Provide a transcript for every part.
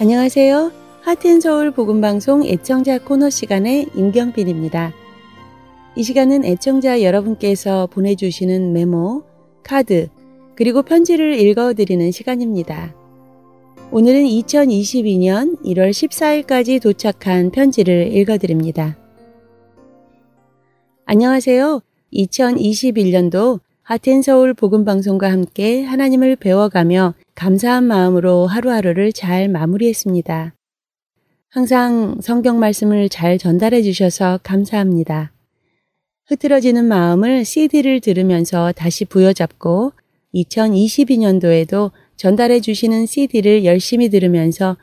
안녕하세요. 하트앤서울 복음방송 애청자 코너 시간의 임경빈입니다. 이 시간은 애청자 여러분께서 보내주시는 메모, 카드, 그리고 편지를 읽어드리는 시간입니다. 오늘은 2022년 1월 14일까지 도착한 편지를 읽어드립니다. 안녕하세요. 2021년도 하텐 서울 복음 방송과 함께 하나님을 배워가며 감사한 마음으로 하루하루를 잘 마무리했습니다. 항상 성경 말씀을 잘 전달해 주셔서 감사합니다. 흐트러지는 마음을 CD를 들으면서 다시 부여잡고 2022년도에도 전달해 주시는 CD를 열심히 들으면서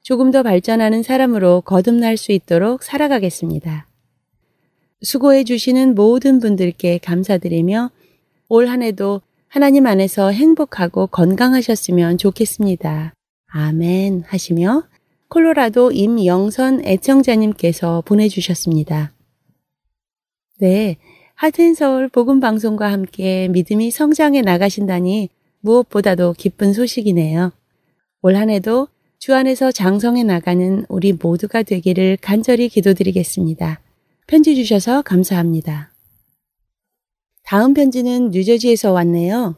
조금 더 발전하는 사람으로 거듭날 수 있도록 살아가겠습니다. 수고해 주시는 모든 분들께 감사드리며 올 한 해도 하나님 안에서 행복하고 건강하셨으면 좋겠습니다. 아멘 하시며 콜로라도 임영선 애청자님께서 보내주셨습니다. 네, 하트앤서울 복음방송과 함께 믿음이 성장해 나가신다니 무엇보다도 기쁜 소식이네요. 올 한 해도 주 안에서 장성해 나가는 우리 모두가 되기를 간절히 기도드리겠습니다. 편지 주셔서 감사합니다. 다음 편지는 뉴저지에서 왔네요.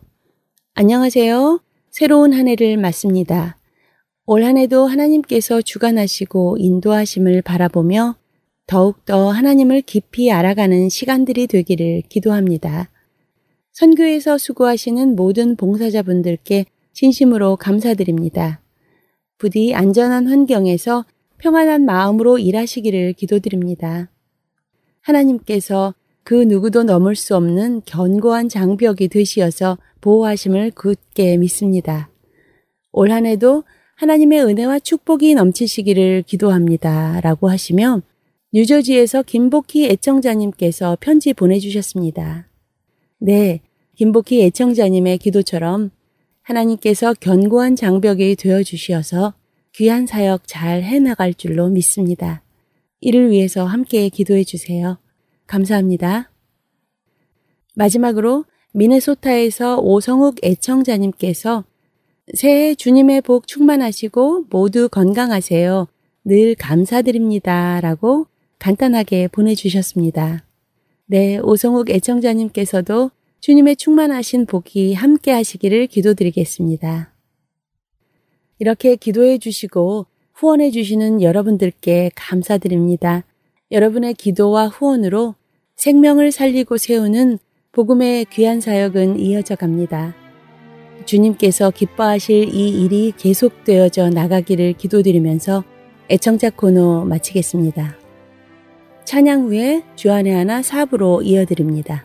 안녕하세요. 새로운 한 해를 맞습니다. 올 한 해도 하나님께서 주관하시고 인도하심을 바라보며 더욱더 하나님을 깊이 알아가는 시간들이 되기를 기도합니다. 선교에서 수고하시는 모든 봉사자분들께 진심으로 감사드립니다. 부디 안전한 환경에서 평안한 마음으로 일하시기를 기도드립니다. 하나님께서 그 누구도 넘을 수 없는 견고한 장벽이 되시어서 보호하심을 굳게 믿습니다. 올 한 해도 하나님의 은혜와 축복이 넘치시기를 기도합니다. 라고 하시며 뉴저지에서 김복희 애청자님께서 편지 보내주셨습니다. 네, 김복희 애청자님의 기도처럼 하나님께서 견고한 장벽이 되어 주시어서 귀한 사역 잘 해나갈 줄로 믿습니다. 이를 위해서 함께 기도해 주세요. 감사합니다. 마지막으로 미네소타에서 오성욱 애청자님께서 새해 주님의 복 충만하시고 모두 건강하세요. 늘 감사드립니다. 라고 간단하게 보내주셨습니다. 네, 오성욱 애청자님께서도 주님의 충만하신 복이 함께 하시기를 기도드리겠습니다. 이렇게 기도해 주시고 후원해 주시는 여러분들께 감사드립니다. 여러분의 기도와 후원으로 생명을 살리고 세우는 복음의 귀한 사역은 이어져 갑니다. 주님께서 기뻐하실 이 일이 계속되어져 나가기를 기도드리면서 애청자 코너 마치겠습니다. 찬양 후에 주안의 하나 사부로 이어드립니다.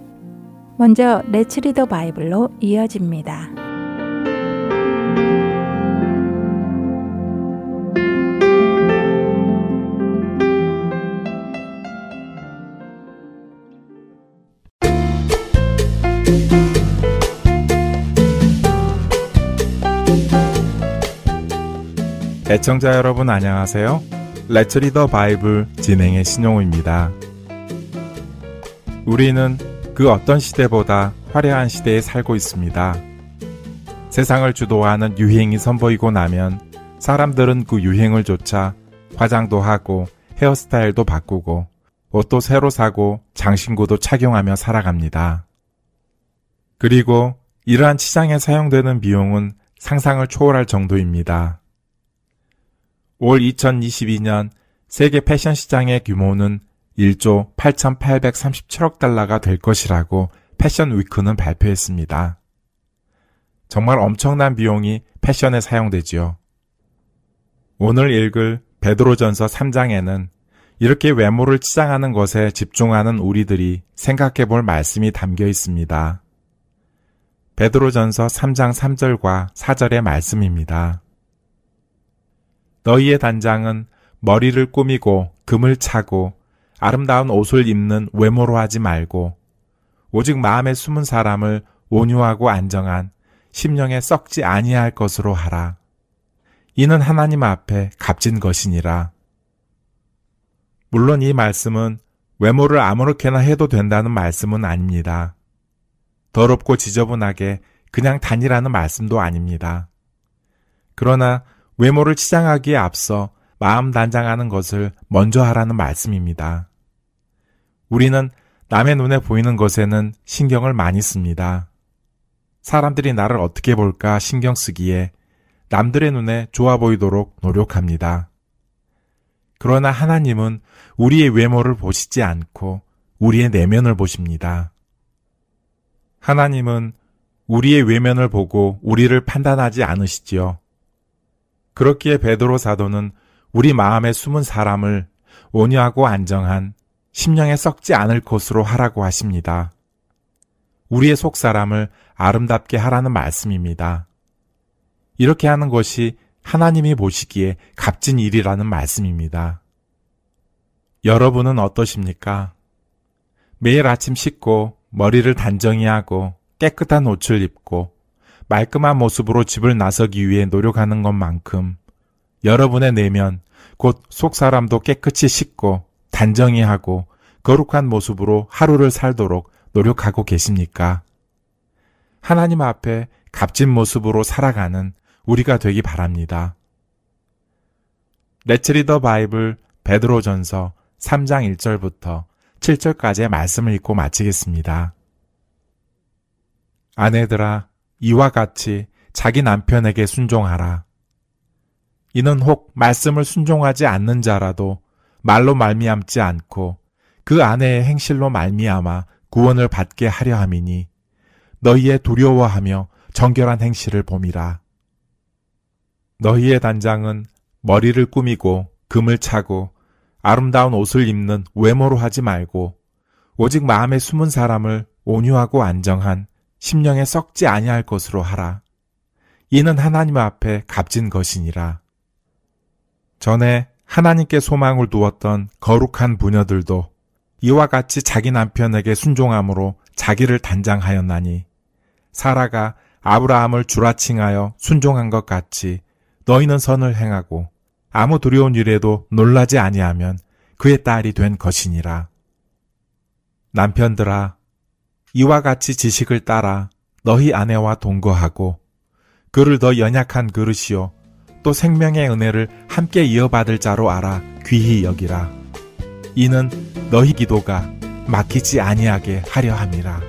먼저 Let's Read the Bible로 이어집니다. 애청자 여러분 안녕하세요. Let's Read the Bible 진행의 신용우입니다. 우리는 그 어떤 시대보다 화려한 시대에 살고 있습니다. 세상을 주도하는 유행이 선보이고 나면 사람들은 그 유행을 쫓아 화장도 하고 헤어스타일도 바꾸고 옷도 새로 사고 장신구도 착용하며 살아갑니다. 그리고 이러한 시장에 사용되는 비용은 상상을 초월할 정도입니다. 올 2022년 세계 패션 시장의 규모는 1조 8,837억 달러가 될 것이라고 패션 위크는 발표했습니다. 정말 엄청난 비용이 패션에 사용되지요. 오늘 읽을 베드로전서 3장에는 이렇게 외모를 치장하는 것에 집중하는 우리들이 생각해 볼 말씀이 담겨 있습니다. 베드로전서 3장 3절과 4절의 말씀입니다. 너희의 단장은 머리를 꾸미고 금을 차고 아름다운 옷을 입는 외모로 하지 말고 오직 마음에 숨은 사람을 온유하고 안정한 심령에 썩지 아니할 것으로 하라. 이는 하나님 앞에 값진 것이니라. 물론 이 말씀은 외모를 아무렇게나 해도 된다는 말씀은 아닙니다. 더럽고 지저분하게 그냥 다니라는 말씀도 아닙니다. 그러나 외모를 치장하기에 앞서 마음 단장하는 것을 먼저 하라는 말씀입니다. 우리는 남의 눈에 보이는 것에는 신경을 많이 씁니다. 사람들이 나를 어떻게 볼까 신경 쓰기에 남들의 눈에 좋아 보이도록 노력합니다. 그러나 하나님은 우리의 외모를 보시지 않고 우리의 내면을 보십니다. 하나님은 우리의 외면을 보고 우리를 판단하지 않으시지요. 그렇기에 베드로 사도는 우리 마음에 숨은 사람을 온유하고 안정한 심령에 썩지 않을 것으로 하라고 하십니다. 우리의 속 사람을 아름답게 하라는 말씀입니다. 이렇게 하는 것이 하나님이 보시기에 값진 일이라는 말씀입니다. 여러분은 어떠십니까? 매일 아침 씻고 머리를 단정히 하고 깨끗한 옷을 입고 말끔한 모습으로 집을 나서기 위해 노력하는 것만큼 여러분의 내면, 곧 속 사람도 깨끗이 씻고 단정히 하고 거룩한 모습으로 하루를 살도록 노력하고 계십니까? 하나님 앞에 값진 모습으로 살아가는 우리가 되기 바랍니다. 레츠리더 바이블 베드로전서 3장 1절부터 7절까지의 말씀을 읽고 마치겠습니다. 아내들아 이와 같이 자기 남편에게 순종하라. 이는 혹 말씀을 순종하지 않는 자라도 말로 말미암지 않고 그 아내의 행실로 말미암아 구원을 받게 하려 함이니 너희의 두려워하며 정결한 행실을 봄이라. 너희의 단장은 머리를 꾸미고 금을 차고 아름다운 옷을 입는 외모로 하지 말고 오직 마음에 숨은 사람을 온유하고 안정한 심령에 썩지 아니할 것으로 하라. 이는 하나님 앞에 값진 것이니라. 전에 하나님께 소망을 두었던 거룩한 부녀들도 이와 같이 자기 남편에게 순종함으로 자기를 단장하였나니 사라가 아브라함을 주라칭하여 순종한 것 같이 너희는 선을 행하고 아무 두려운 일에도 놀라지 아니하면 그의 딸이 된 것이니라. 남편들아 이와 같이 지식을 따라 너희 아내와 동거하고 그를 더 연약한 그릇이요 또 생명의 은혜를 함께 이어받을 자로 알아 귀히 여기라 이는 너희 기도가 막히지 아니하게 하려 함이라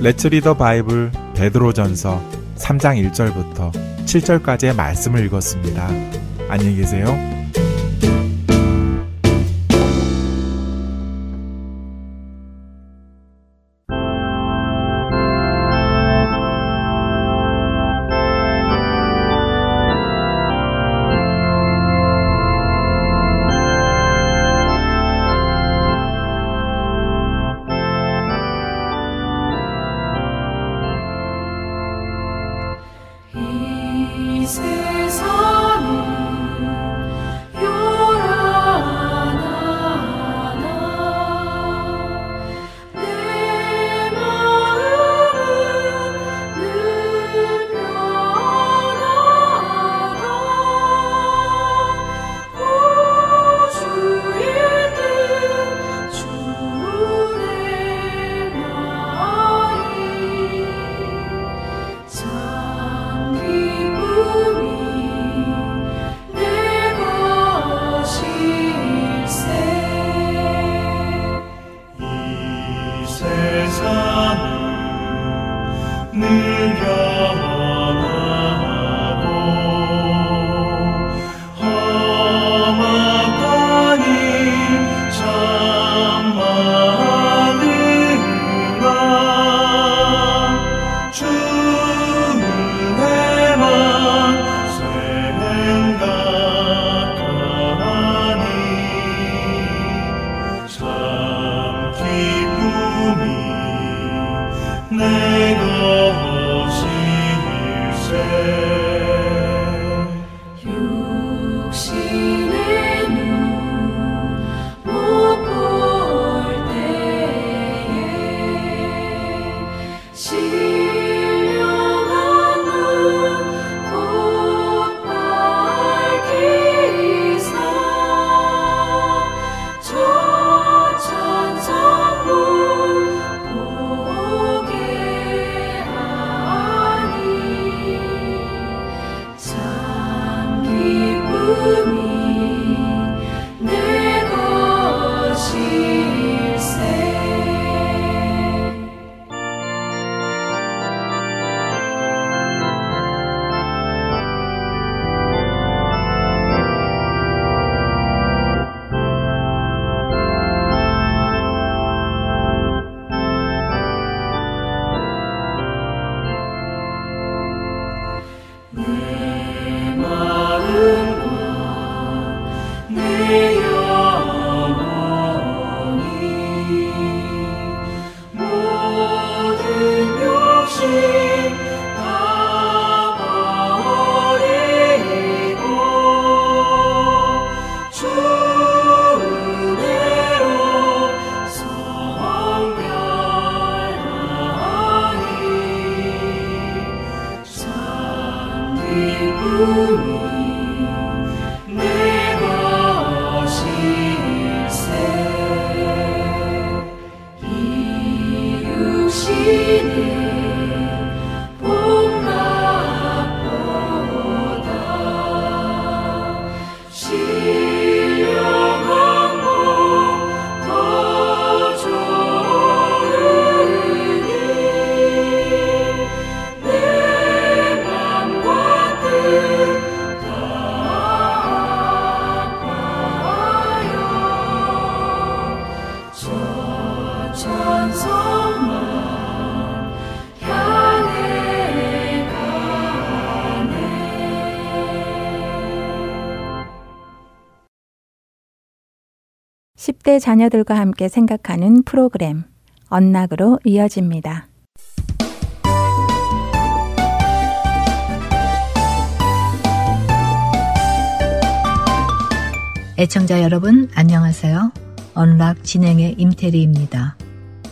레츠 리더 바이블 베드로전서 3장 1절부터 7절까지의 말씀을 읽었습니다. 안녕히 계세요. 10대 자녀들과 함께 생각하는 프로그램 언락으로 이어집니다. 애청자 여러분 안녕하세요. 언락 진행의 임태리입니다.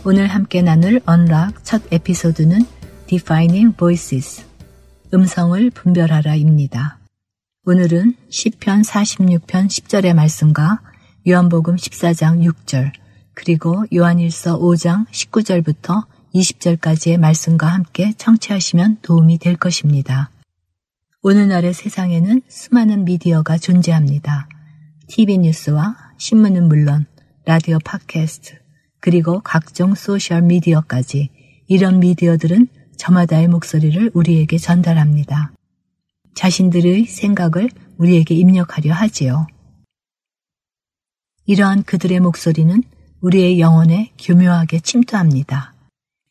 오늘 함께 나눌 언락 첫 에피소드는 Defining Voices 음성을 분별하라입니다. 오늘은 10편 46편 10절의 말씀과 요한복음 14장 6절, 그리고 요한일서 5장 19절부터 20절까지의 말씀과 함께 청취하시면 도움이 될 것입니다. 오늘날의 세상에는 수많은 미디어가 존재합니다. TV 뉴스와 신문은 물론 라디오 팟캐스트, 그리고 각종 소셜 미디어까지 이런 미디어들은 저마다의 목소리를 우리에게 전달합니다. 자신들의 생각을 우리에게 입력하려 하지요. 이러한 그들의 목소리는 우리의 영혼에 교묘하게 침투합니다.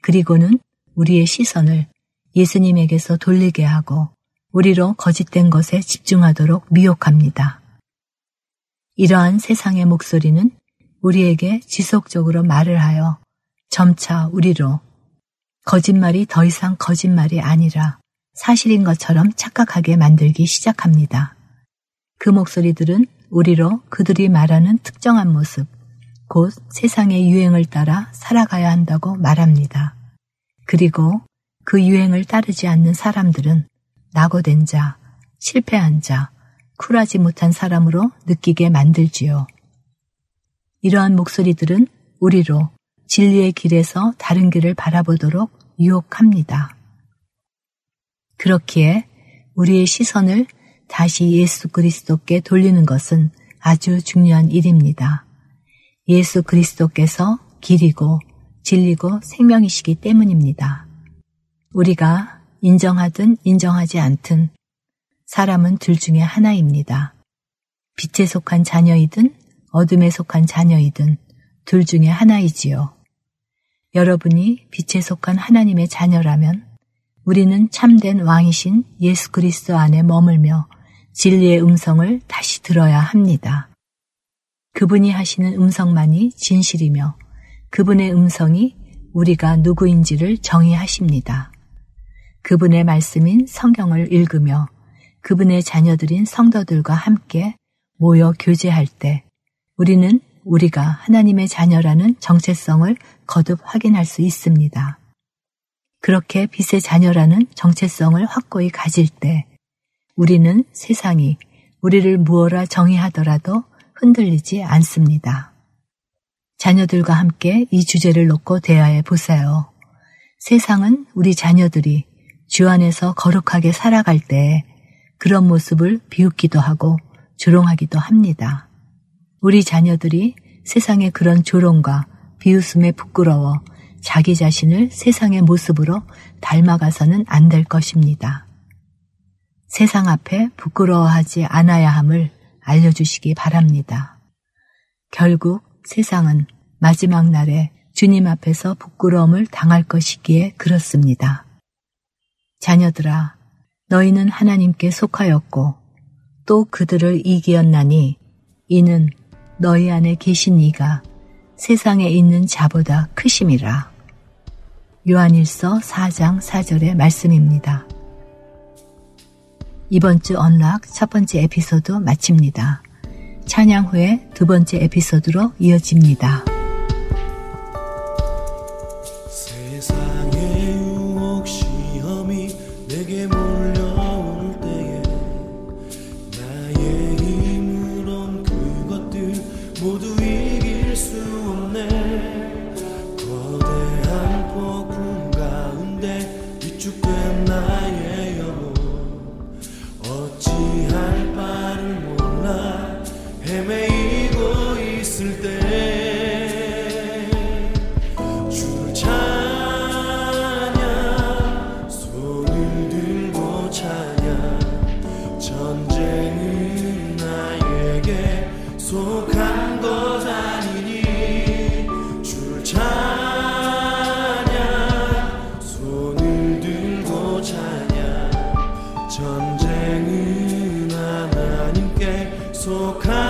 그리고는 우리의 시선을 예수님에게서 돌리게 하고 우리로 거짓된 것에 집중하도록 미혹합니다. 이러한 세상의 목소리는 우리에게 지속적으로 말을 하여 점차 우리로 거짓말이 더 이상 거짓말이 아니라 사실인 것처럼 착각하게 만들기 시작합니다. 그 목소리들은 우리로 그들이 말하는 특정한 모습, 곧 세상의 유행을 따라 살아가야 한다고 말합니다. 그리고 그 유행을 따르지 않는 사람들은 낙오된 자, 실패한 자, 쿨하지 못한 사람으로 느끼게 만들지요. 이러한 목소리들은 우리로 진리의 길에서 다른 길을 바라보도록 유혹합니다. 그렇기에 우리의 시선을 다시 예수 그리스도께 돌리는 것은 아주 중요한 일입니다. 예수 그리스도께서 길이고 진리고 생명이시기 때문입니다. 우리가 인정하든 인정하지 않든 사람은 둘 중에 하나입니다. 빛에 속한 자녀이든 어둠에 속한 자녀이든 둘 중에 하나이지요. 여러분이 빛에 속한 하나님의 자녀라면 우리는 참된 왕이신 예수 그리스도 안에 머물며 진리의 음성을 다시 들어야 합니다. 그분이 하시는 음성만이 진실이며 그분의 음성이 우리가 누구인지를 정의하십니다. 그분의 말씀인 성경을 읽으며 그분의 자녀들인 성도들과 함께 모여 교제할 때 우리는 우리가 하나님의 자녀라는 정체성을 거듭 확인할 수 있습니다. 그렇게 빛의 자녀라는 정체성을 확고히 가질 때 우리는 세상이 우리를 무어라 정의하더라도 흔들리지 않습니다. 자녀들과 함께 이 주제를 놓고 대화해 보세요. 세상은 우리 자녀들이 주 안에서 거룩하게 살아갈 때 그런 모습을 비웃기도 하고 조롱하기도 합니다. 우리 자녀들이 세상의 그런 조롱과 비웃음에 부끄러워 자기 자신을 세상의 모습으로 닮아가서는 안 될 것입니다. 세상 앞에 부끄러워하지 않아야 함을 알려주시기 바랍니다. 결국 세상은 마지막 날에 주님 앞에서 부끄러움을 당할 것이기에 그렇습니다. 자녀들아, 너희는 하나님께 속하였고 또 그들을 이기었나니 이는 너희 안에 계신 이가 세상에 있는 자보다 크심이라. 요한일서 4장 4절의 말씀입니다. 이번 주 언락 첫 번째 에피소드 마칩니다. 찬양 후에 두 번째 에피소드로 이어집니다. 전쟁은 하나님께 속한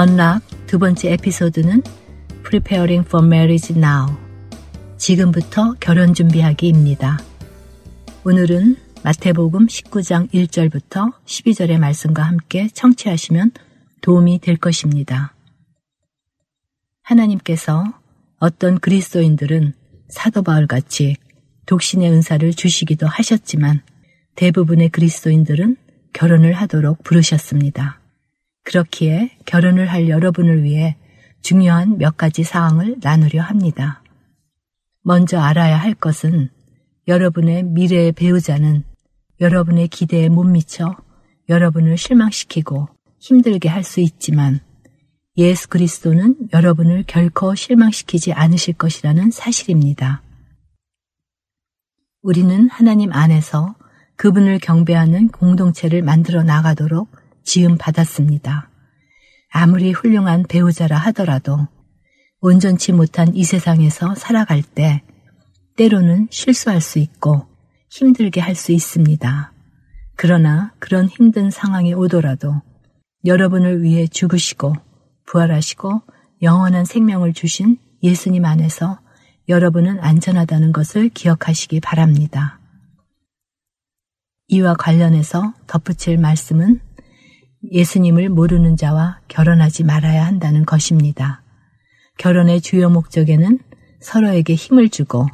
언락 두 번째 에피소드는 Preparing for Marriage Now. 지금부터 결혼 준비하기입니다. 오늘은 마태복음 19장 1절부터 12절의 말씀과 함께 청취하시면 도움이 될 것입니다. 하나님께서 어떤 그리스도인들은 사도 바울 같이 독신의 은사를 주시기도 하셨지만 대부분의 그리스도인들은 결혼을 하도록 부르셨습니다. 그렇기에 결혼을 할 여러분을 위해 중요한 몇 가지 사항을 나누려 합니다. 먼저 알아야 할 것은 여러분의 미래의 배우자는 여러분의 기대에 못 미쳐 여러분을 실망시키고 힘들게 할 수 있지만 예수 그리스도는 여러분을 결코 실망시키지 않으실 것이라는 사실입니다. 우리는 하나님 안에서 그분을 경배하는 공동체를 만들어 나가도록 지음 받았습니다. 아무리 훌륭한 배우자라 하더라도 온전치 못한 이 세상에서 살아갈 때 때로는 실수할 수 있고 힘들게 할 수 있습니다. 그러나 그런 힘든 상황이 오더라도 여러분을 위해 죽으시고 부활하시고 영원한 생명을 주신 예수님 안에서 여러분은 안전하다는 것을 기억하시기 바랍니다. 이와 관련해서 덧붙일 말씀은 예수님을 모르는 자와 결혼하지 말아야 한다는 것입니다. 결혼의 주요 목적에는 서로에게 힘을 주고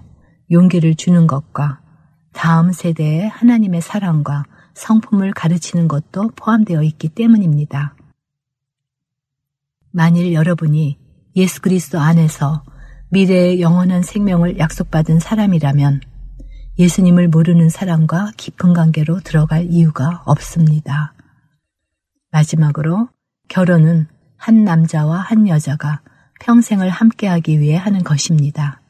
용기를 주는 것과 다음 세대의 하나님의 사랑과 성품을 가르치는 것도 포함되어 있기 때문입니다. 만일 여러분이 예수 그리스도 안에서 미래의 영원한 생명을 약속받은 사람이라면 예수님을 모르는 사람과 깊은 관계로 들어갈 이유가 없습니다. 마지막으로 결혼은 한 남자와 한 여자가 평생을 함께하기 위해 하는 것입니다.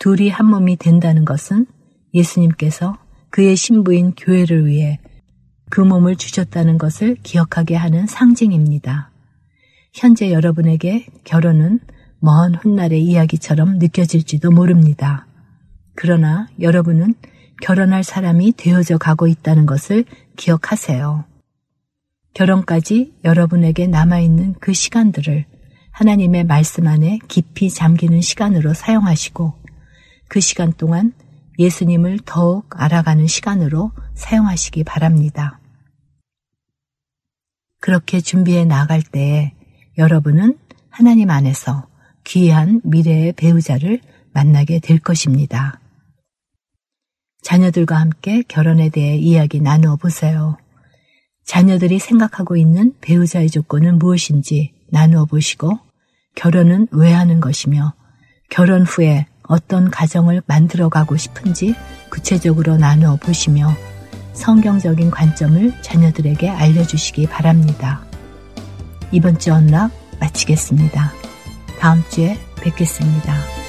둘이 한 몸이 된다는 것은 예수님께서 그의 신부인 교회를 위해 그 몸을 주셨다는 것을 기억하게 하는 상징입니다. 현재 여러분에게 결혼은 먼 훗날의 이야기처럼 느껴질지도 모릅니다. 그러나 여러분은 결혼할 사람이 되어져 가고 있다는 것을 기억하세요. 결혼까지 여러분에게 남아있는 그 시간들을 하나님의 말씀 안에 깊이 잠기는 시간으로 사용하시고 그 시간 동안 예수님을 더욱 알아가는 시간으로 사용하시기 바랍니다. 그렇게 준비해 나갈 때에 여러분은 하나님 안에서 귀한 미래의 배우자를 만나게 될 것입니다. 자녀들과 함께 결혼에 대해 이야기 나누어 보세요. 자녀들이 생각하고 있는 배우자의 조건은 무엇인지 나누어 보시고 결혼은 왜 하는 것이며 결혼 후에 어떤 가정을 만들어 가고 싶은지 구체적으로 나누어 보시며 성경적인 관점을 자녀들에게 알려주시기 바랍니다. 이번 주 언락 마치겠습니다. 다음 주에 뵙겠습니다.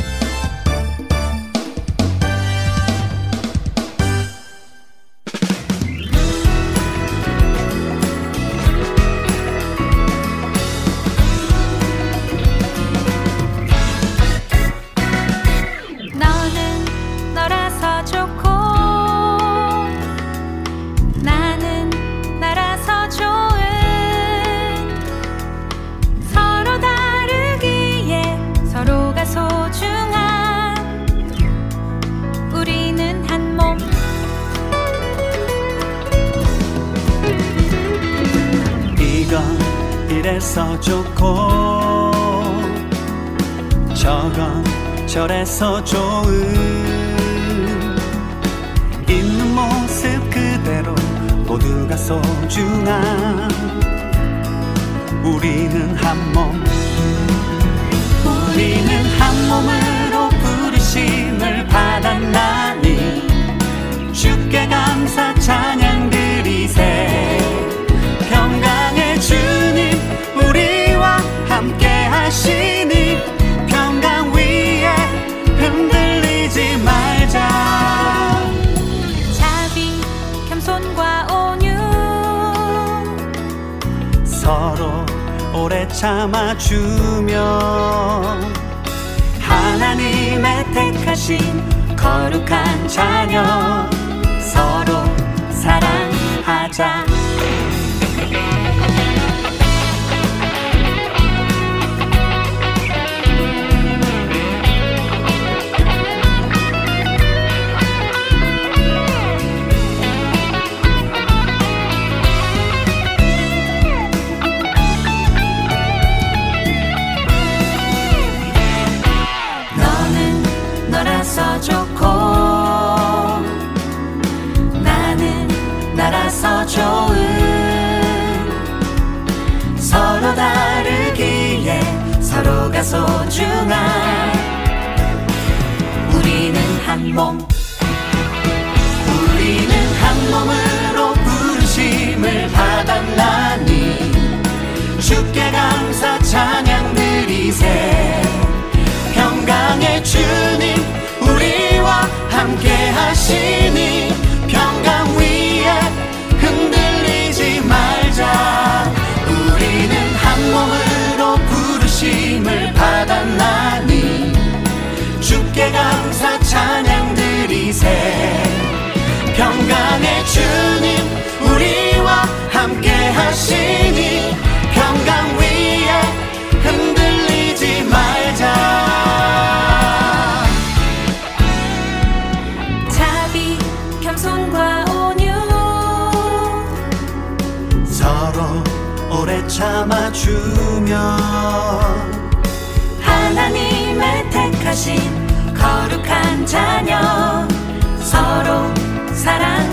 우리는 한몸. 우리는 한 몸으로 부르심을 받았나 오래 참아주며 하나님의 택하신 거룩한 자녀 서로 사랑하자 소중한 우리는 한 몸. 우리는 한 몸으로 부르심을 받았나니. 주께 감사 찬양 드리세. 평강의 주님 우리와 함께 하시 택하신 거룩한 자녀 서로 사랑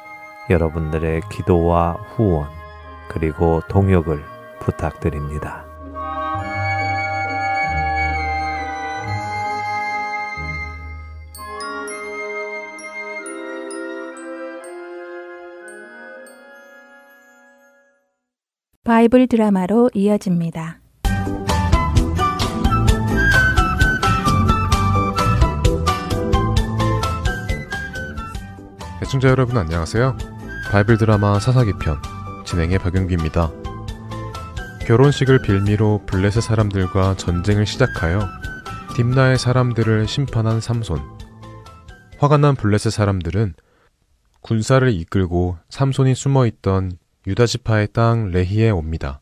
여러분들의 기도와 후원 그리고 동역을 부탁드립니다. 바이블 드라마로 이어집니다. 애청자 여러분 안녕하세요. 바이블 드라마 사사기 편 진행의 박영규입니다. 결혼식을 빌미로 블레셋 사람들과 전쟁을 시작하여 딥나의 사람들을 심판한 삼손. 화가 난 블레셋 사람들은 군사를 이끌고 삼손이 숨어 있던 유다 지파의 땅 레히에 옵니다.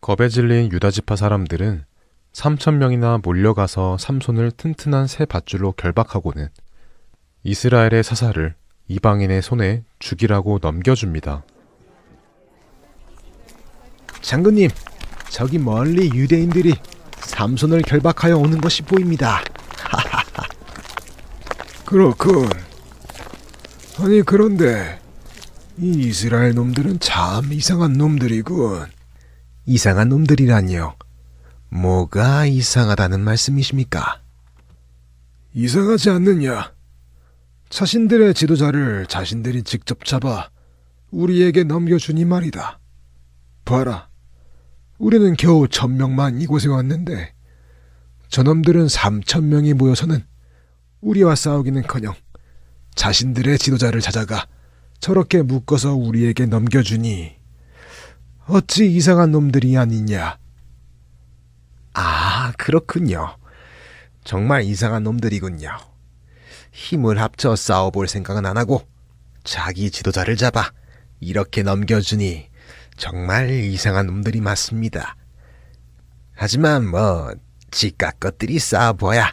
겁에 질린 유다 지파 사람들은 3천 명이나 몰려가서 삼손을 튼튼한 새 밧줄로 결박하고는 이스라엘의 사사를 이방인의 손에 죽이라고 넘겨줍니다. 장군님, 저기 멀리 유대인들이 삼손을 결박하여 오는 것이 보입니다. 그렇군. 아니 그런데 이 이스라엘 놈들은 참 이상한 놈들이군. 이상한 놈들이라니요. 뭐가 이상하다는 말씀이십니까? 이상하지 않느냐? 자신들의 지도자를 자신들이 직접 잡아 우리에게 넘겨주니 말이다. 봐라. 우리는 겨우 천명만 이곳에 왔는데 저놈들은 삼천 명이 모여서는 우리와 싸우기는커녕 자신들의 지도자를 찾아가 저렇게 묶어서 우리에게 넘겨주니 어찌 이상한 놈들이 아니냐. 아, 그렇군요. 정말 이상한 놈들이군요. 힘을 합쳐 싸워볼 생각은 안 하고 자기 지도자를 잡아 이렇게 넘겨주니 정말 이상한 놈들이 맞습니다. 하지만 뭐 지각 것들이 싸워봐야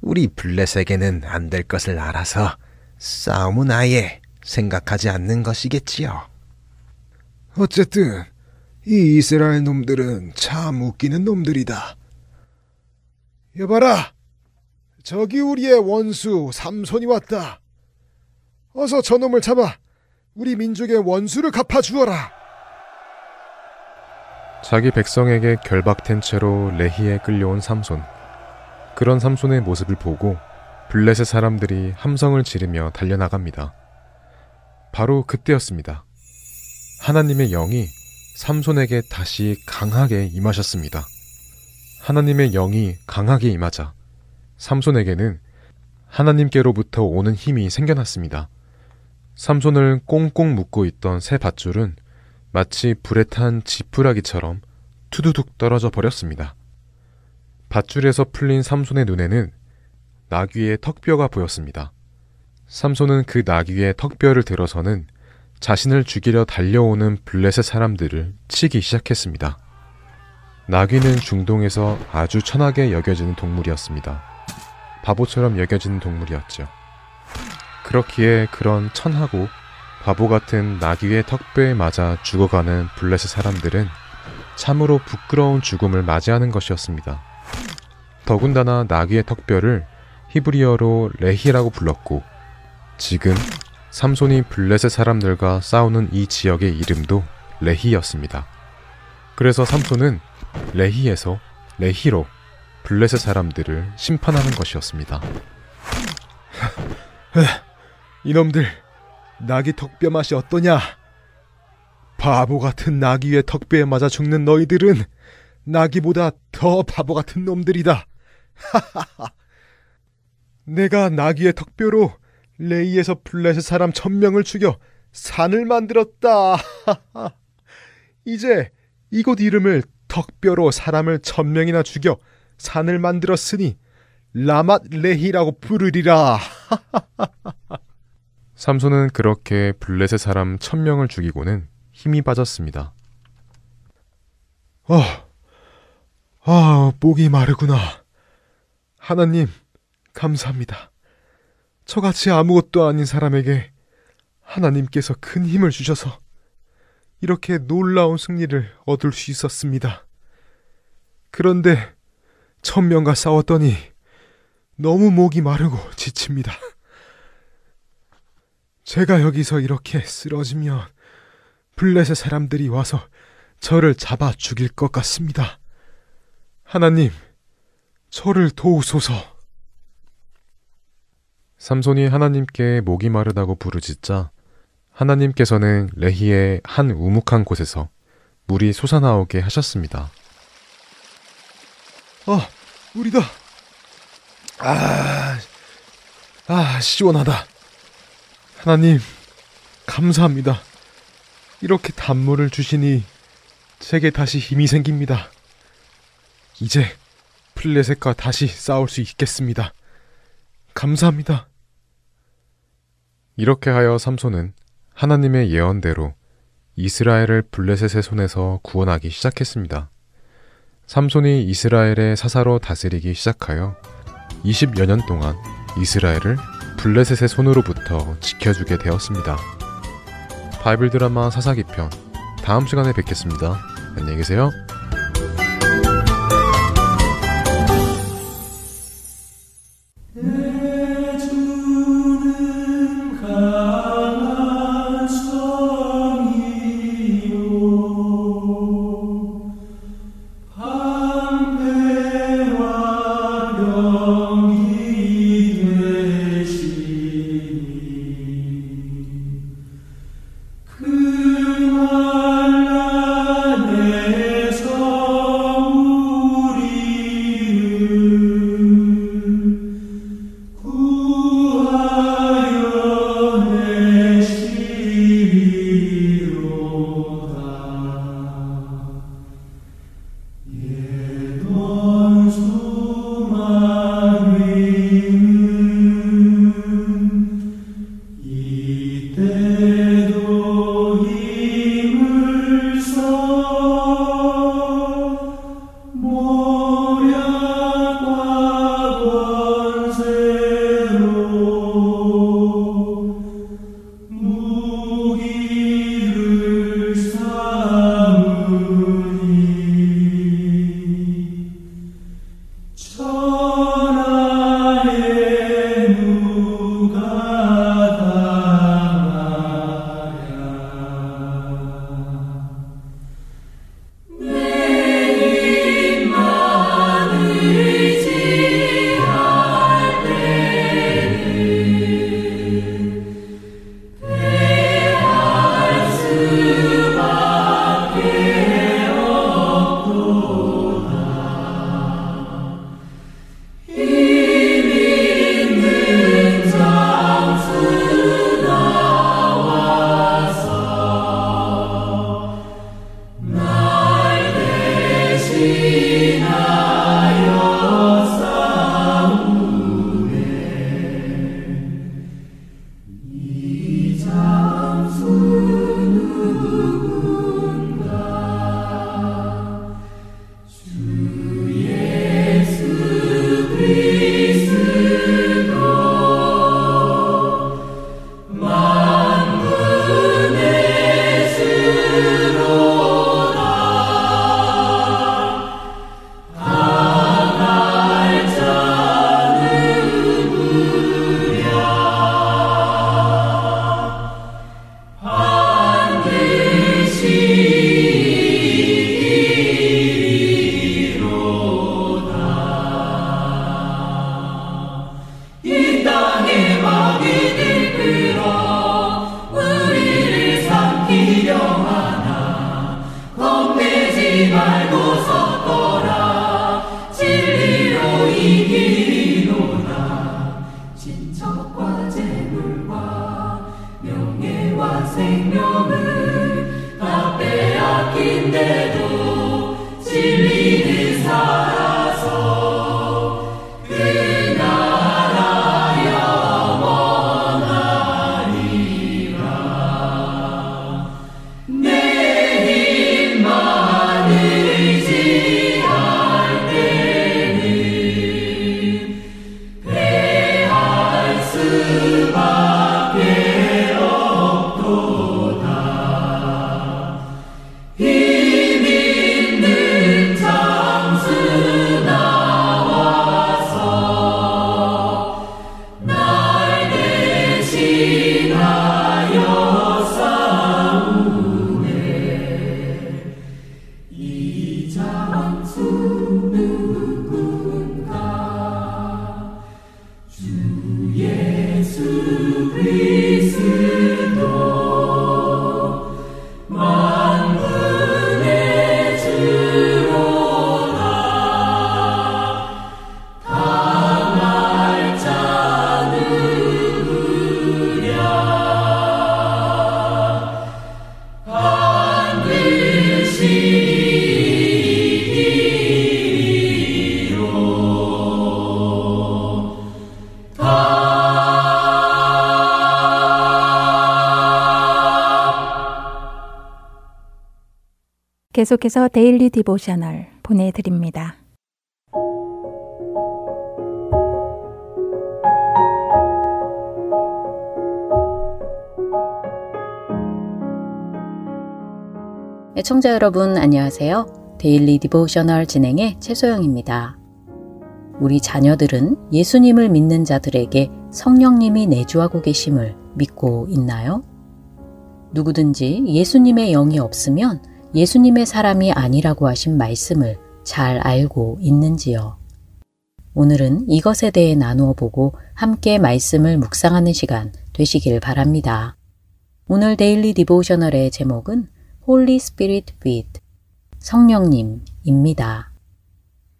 우리 블레셋에게는 안 될 것을 알아서 싸움은 아예 생각하지 않는 것이겠지요. 어쨌든 이 이스라엘 놈들은 참 웃기는 놈들이다. 여봐라, 저기 우리의 원수 삼손이 왔다. 어서 저놈을 잡아 우리 민족의 원수를 갚아주어라. 자기 백성에게 결박된 채로 레히에 끌려온 삼손. 그런 삼손의 모습을 보고 블레셋 사람들이 함성을 지르며 달려나갑니다. 바로 그때였습니다. 하나님의 영이 삼손에게 다시 강하게 임하셨습니다. 하나님의 영이 강하게 임하자 삼손에게는 하나님께로부터 오는 힘이 생겨났습니다. 삼손을 꽁꽁 묶고 있던 새 밧줄은 마치 불에 탄 지푸라기처럼 투두둑 떨어져 버렸습니다. 밧줄에서 풀린 삼손의 눈에는 나귀의 턱뼈가 보였습니다. 삼손은 그 나귀의 턱뼈를 들어서는 자신을 죽이려 달려오는 블레셋 사람들을 치기 시작했습니다. 나귀는 중동에서 아주 천하게 여겨지는 동물이었습니다. 바보처럼 여겨지는 동물이었죠. 그렇기에 그런 천하고 바보 같은 나귀의 턱뼈에 맞아 죽어가는 블레셋 사람들은 참으로 부끄러운 죽음을 맞이하는 것이었습니다. 더군다나 나귀의 턱뼈를 히브리어로 레히라고 불렀고 지금 삼손이 블레셋 사람들과 싸우는 이 지역의 이름도 레히였습니다. 그래서 삼손은 레히에서 레히로 블레셋 사람들을 심판하는 것이었습니다. 이놈들 나귀 턱뼈 맛이 어떠냐? 바보 같은 나귀의 턱뼈에 맞아 죽는 너희들은 나귀보다 더 바보 같은 놈들이다. 내가 나귀의 턱뼈로 레이에서 블레셋 사람 천명을 죽여 산을 만들었다. 이제 이곳 이름을 턱뼈로 사람을 천명이나 죽여 산을 만들었으니 라맛 레히라고 부르리라. 삼손은 그렇게 블레셋 사람 천명을 죽이고는 힘이 빠졌습니다. 아, 아, 목이 마르구나. 하나님, 감사합니다. 저같이 아무것도 아닌 사람에게 하나님께서 큰 힘을 주셔서 이렇게 놀라운 승리를 얻을 수 있었습니다. 그런데 천명과 싸웠더니 너무 목이 마르고 지칩니다. 제가 여기서 이렇게 쓰러지면 블레셋 사람들이 와서 저를 잡아 죽일 것 같습니다. 하나님, 저를 도우소서. 삼손이 하나님께 목이 마르다고 부르짖자 하나님께서는 레히의 한 우묵한 곳에서 물이 솟아나오게 하셨습니다. 아, 물이다. 아, 아, 시원하다. 하나님, 감사합니다. 이렇게 단물을 주시니 제게 다시 힘이 생깁니다. 이제 플레셋과 다시 싸울 수 있겠습니다. 감사합니다. 이렇게 하여 삼손은 하나님의 예언대로 이스라엘을 블레셋의 손에서 구원하기 시작했습니다. 삼손이 이스라엘의 사사로 다스리기 시작하여 20여 년 동안 이스라엘을 블레셋의 손으로부터 지켜주게 되었습니다. 바이블 드라마 사사기 편 다음 시간에 뵙겠습니다. 안녕히 계세요. 계속해서 Daily Devotional 보내드립니다. 애청자 여러분 안녕하세요. Daily Devotional 진행의 최소영입니다. 우리 자녀들은 예수님을 믿는 자들에게 성령님이 내주하고 계심을 믿고 있나요? 누구든지 예수님의 영이 없으면 예수님의 사람이 아니라고 하신 말씀을 잘 알고 있는지요? 오늘은 이것에 대해 나누어 보고 함께 말씀을 묵상하는 시간 되시길 바랍니다. 오늘 Daily Devotional의 제목은 Holy Spirit with 성령님입니다.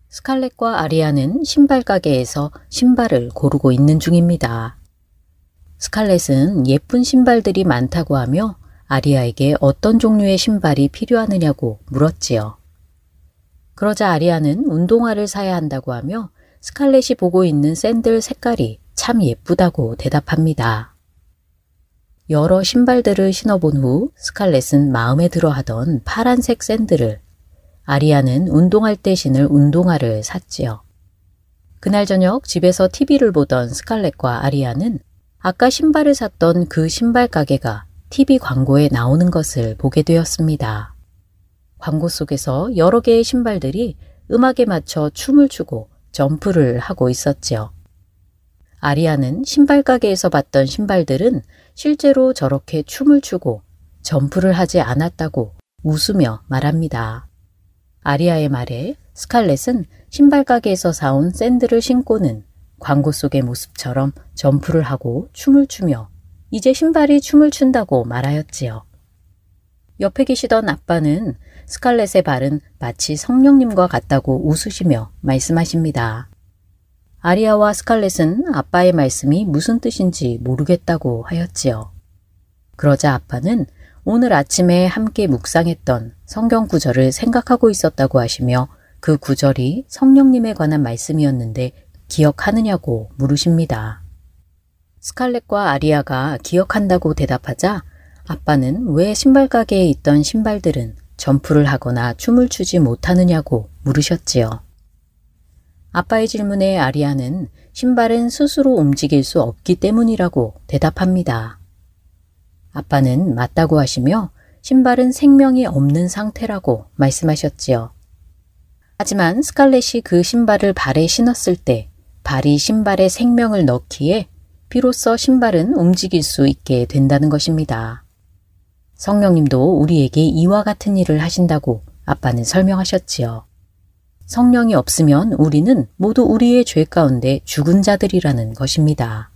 스칼렛과 아리아는 신발 가게에서 신발을 고르고 있는 중입니다. 스칼렛은 예쁜 신발들이 많다고 하며 아리아에게 어떤 종류의 신발이 필요하느냐고 물었지요. 그러자 아리아는 운동화를 사야 한다고 하며 스칼렛이 보고 있는 샌들 색깔이 참 예쁘다고 대답합니다. 여러 신발들을 신어본 후 스칼렛은 마음에 들어 하던 파란색 샌들을 아리아는 운동할 때 신을 운동화를 샀지요. 그날 저녁 집에서 TV를 보던 스칼렛과 아리아는 아까 신발을 샀던 그 신발 가게가 TV 광고에 나오는 것을 보게 되었습니다. 광고 속에서 여러 개의 신발들이 음악에 맞춰 춤을 추고 점프를 하고 있었지요. 아리아는 신발 가게에서 봤던 신발들은 실제로 저렇게 춤을 추고 점프를 하지 않았다고 웃으며 말합니다. 아리아의 말에 스칼렛은 신발 가게에서 사온 샌들을 신고는 광고 속의 모습처럼 점프를 하고 춤을 추며 이제 신발이 춤을 춘다고 말하였지요. 옆에 계시던 아빠는 스칼렛의 발은 마치 성령님과 같다고 웃으시며 말씀하십니다. 아리아와 스칼렛은 아빠의 말씀이 무슨 뜻인지 모르겠다고 하였지요. 그러자 아빠는 오늘 아침에 함께 묵상했던 성경 구절을 생각하고 있었다고 하시며 그 구절이 성령님에 관한 말씀이었는데 기억하느냐고 물으십니다. 스칼렛과 아리아가 기억한다고 대답하자 아빠는 왜 신발 가게에 있던 신발들은 점프를 하거나 춤을 추지 못하느냐고 물으셨지요. 아빠의 질문에 아리아는 신발은 스스로 움직일 수 없기 때문이라고 대답합니다. 아빠는 맞다고 하시며 신발은 생명이 없는 상태라고 말씀하셨지요. 하지만 스칼렛이 그 신발을 발에 신었을 때 발이 신발에 생명을 넣기에 비로소 신발은 움직일 수 있게 된다는 것입니다. 성령님도 우리에게 이와 같은 일을 하신다고 아빠는 설명하셨지요. 성령이 없으면 우리는 모두 우리의 죄 가운데 죽은 자들이라는 것입니다.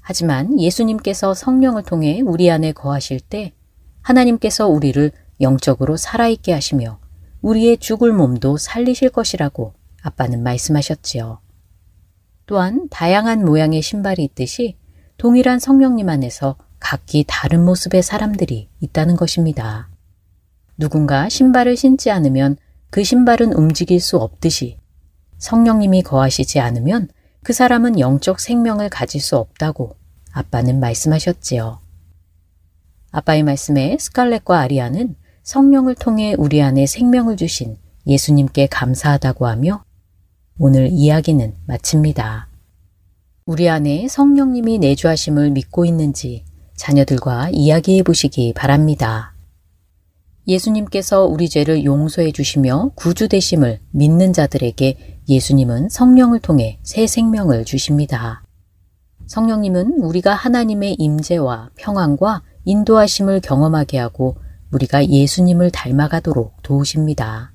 하지만 예수님께서 성령을 통해 우리 안에 거하실 때 하나님께서 우리를 영적으로 살아있게 하시며 우리의 죽을 몸도 살리실 것이라고 아빠는 말씀하셨지요. 또한 다양한 모양의 신발이 있듯이 동일한 성령님 안에서 각기 다른 모습의 사람들이 있다는 것입니다. 누군가 신발을 신지 않으면 그 신발은 움직일 수 없듯이 성령님이 거하시지 않으면 그 사람은 영적 생명을 가질 수 없다고 아빠는 말씀하셨지요. 아빠의 말씀에 스칼렛과 아리아는 성령을 통해 우리 안에 생명을 주신 예수님께 감사하다고 하며 오늘 이야기는 마칩니다. 우리 안에 성령님이 내주하심을 믿고 있는지 자녀들과 이야기해 보시기 바랍니다. 예수님께서 우리 죄를 용서해 주시며 구주 되심을 믿는 자들에게 예수님은 성령을 통해 새 생명을 주십니다. 성령님은 우리가 하나님의 임재와 평안과 인도하심을 경험하게 하고 우리가 예수님을 닮아가도록 도우십니다.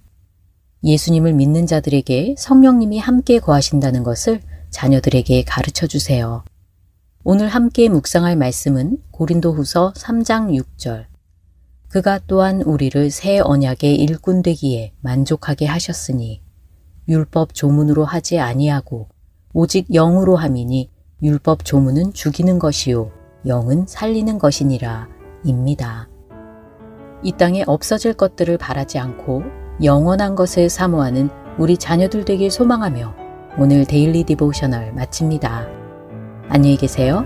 예수님을 믿는 자들에게 성령님이 함께 거하신다는 것을 자녀들에게 가르쳐 주세요. 오늘 함께 묵상할 말씀은 고린도 후서 3장 6절. 그가 또한 우리를 새 언약의 일꾼 되기에 만족하게 하셨으니 율법 조문으로 하지 아니하고 오직 영으로 함이니 율법 조문은 죽이는 것이요 영은 살리는 것이니라 입니다. 이 땅에 없어질 것들을 바라지 않고 영원한 것을 사모하는 우리 자녀들 되길 소망하며 오늘 Daily Devotional 마칩니다. 안녕히 계세요.